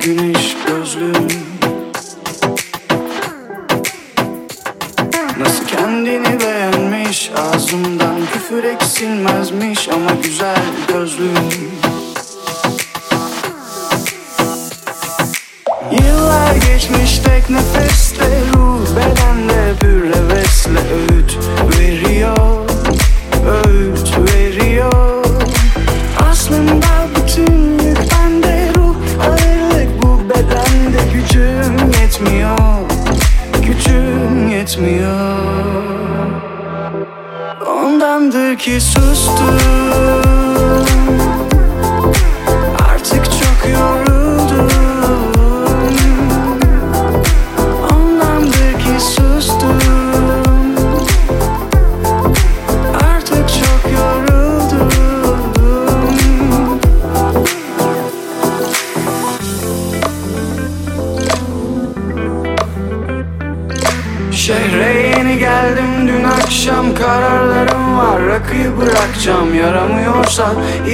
güneş gözlüm. Nasıl kendini beğenmiş ağzımdan küfür eksilmezmiş ama güzel gözlüm. Yıllar geçmiş tek nefeste ruh bedende bir hevesle öğüt veriyor. geçmiyor Ondandır ki sustum.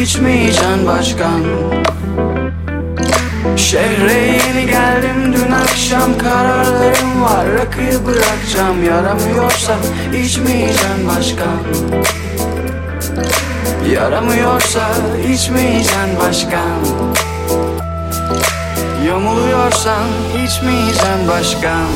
içmeyeceksin başkan. Şehre yeni geldim dün akşam kararlarım var. Rakıyı bırakacağım yaramıyorsa içmeyeceksin başkan. Yaramıyorsa içmeyeceksin başkan. Yamuluyorsan içmeyeceksin başkan.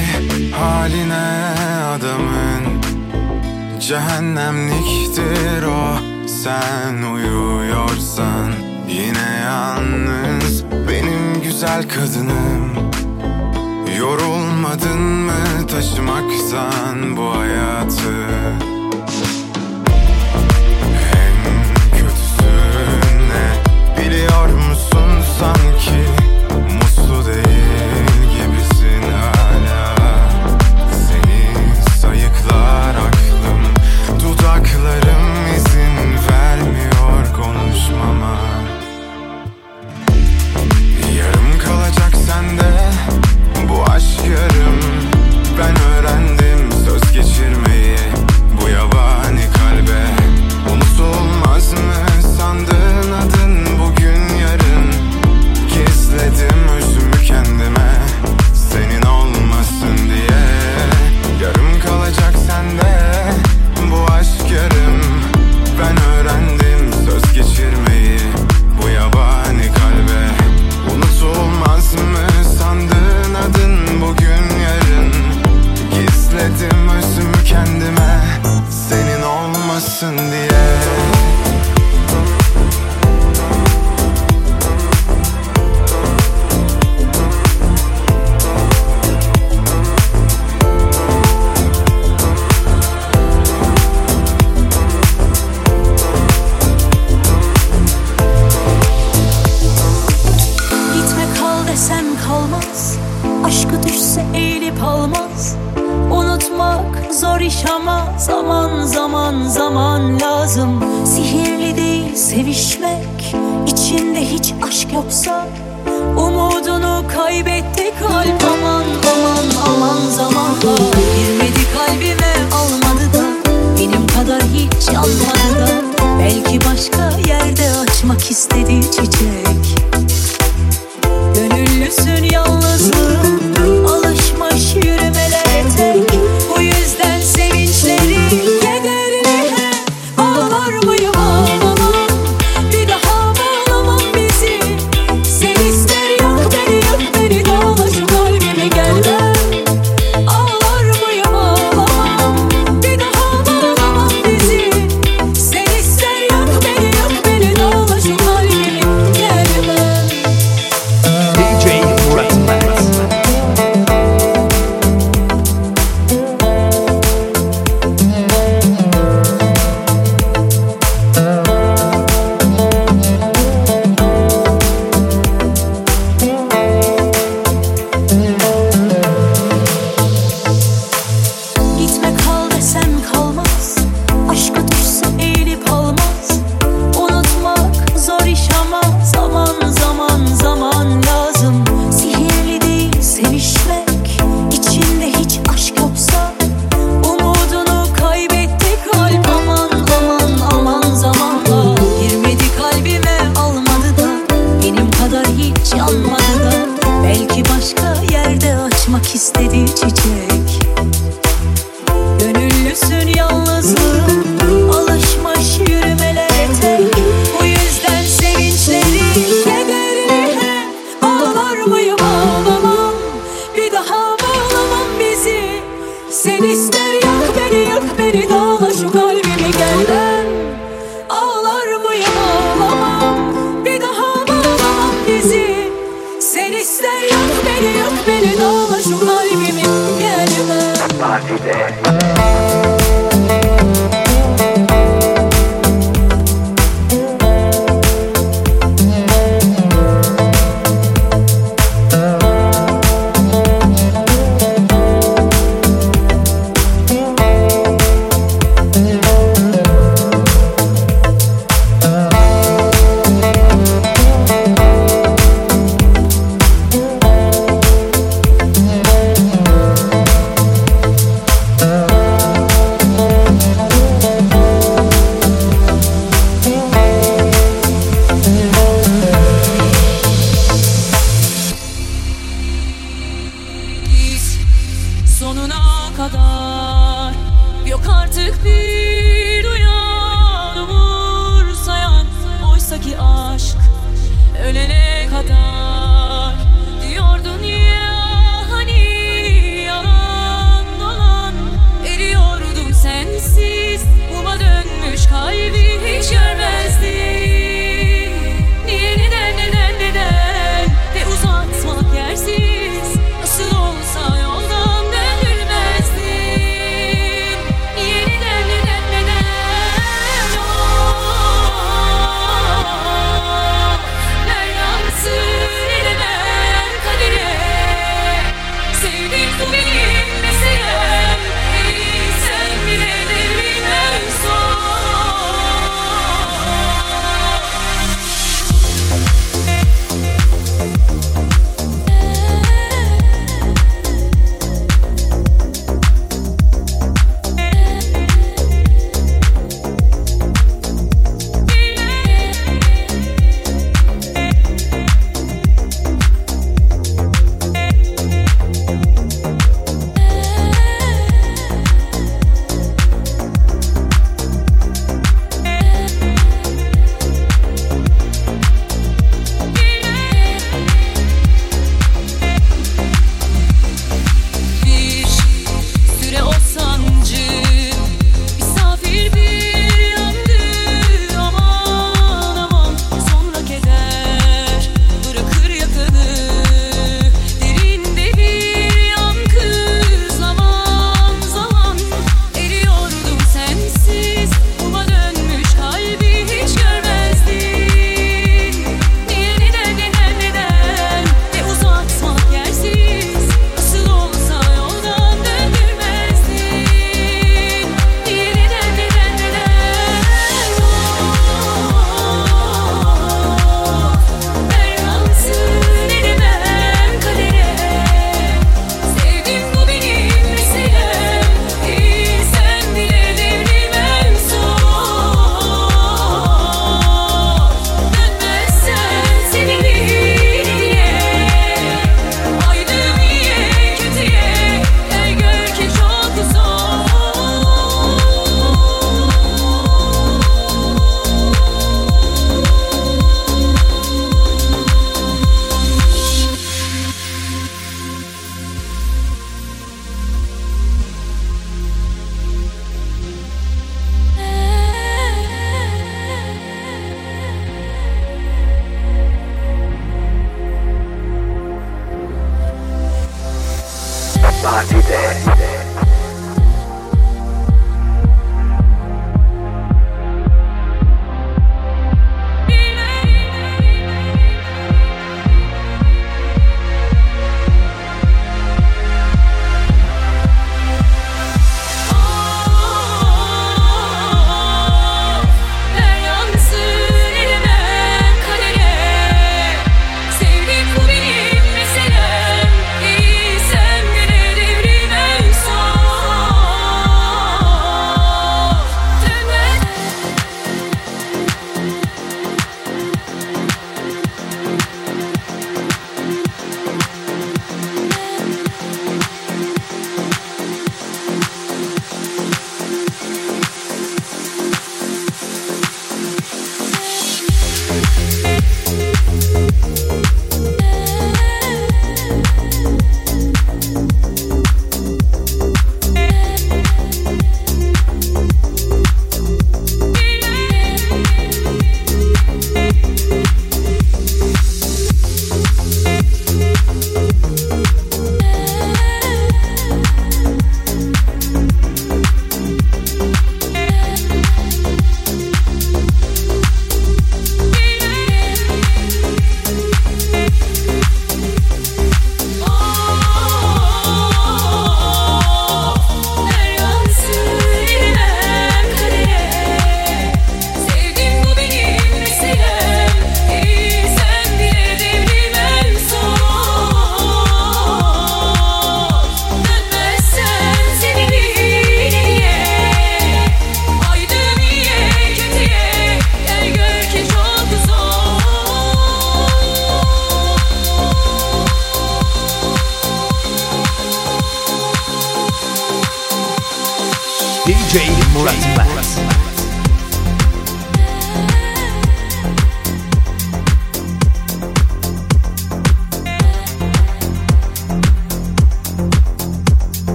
Vay haline adamın. Cehennemliktir o. Sen uyuyorsan Yine yalnız Benim güzel kadınım. Yorulmadın mı taşımaktan bu hayatı? Hem kötüsün ne biliyor musun sanki? lazım. Sihirli değil sevişmek. İçinde hiç aşk yoksa Umudunu kaybetti kalp aman aman aman zamanla Girmedi kalbime almadı da. Benim kadar hiç yanmadı da. Belki başka yerde açmak istedi çiçek. Gönüllüsün yalnızlığın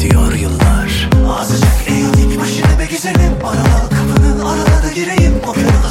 gidiyor yıllar. Azacak eğil ilk başına güzelim. Arala kapının arada da gireyim. O kırık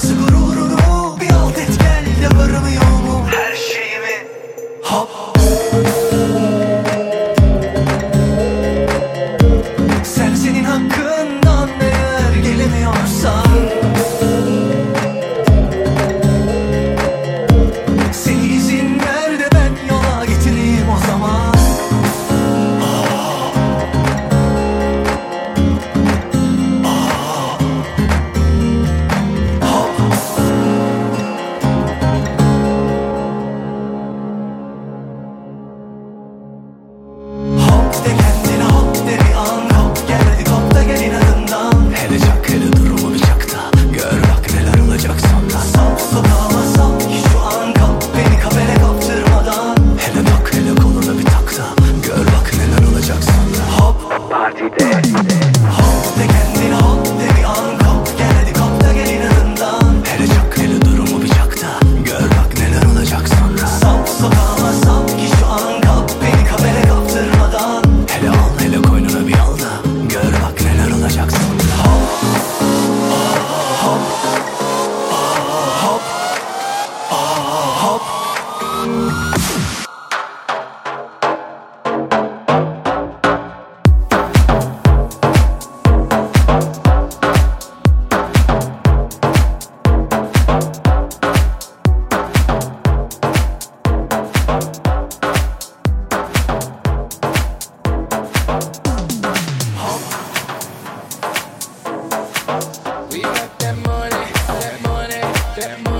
that money.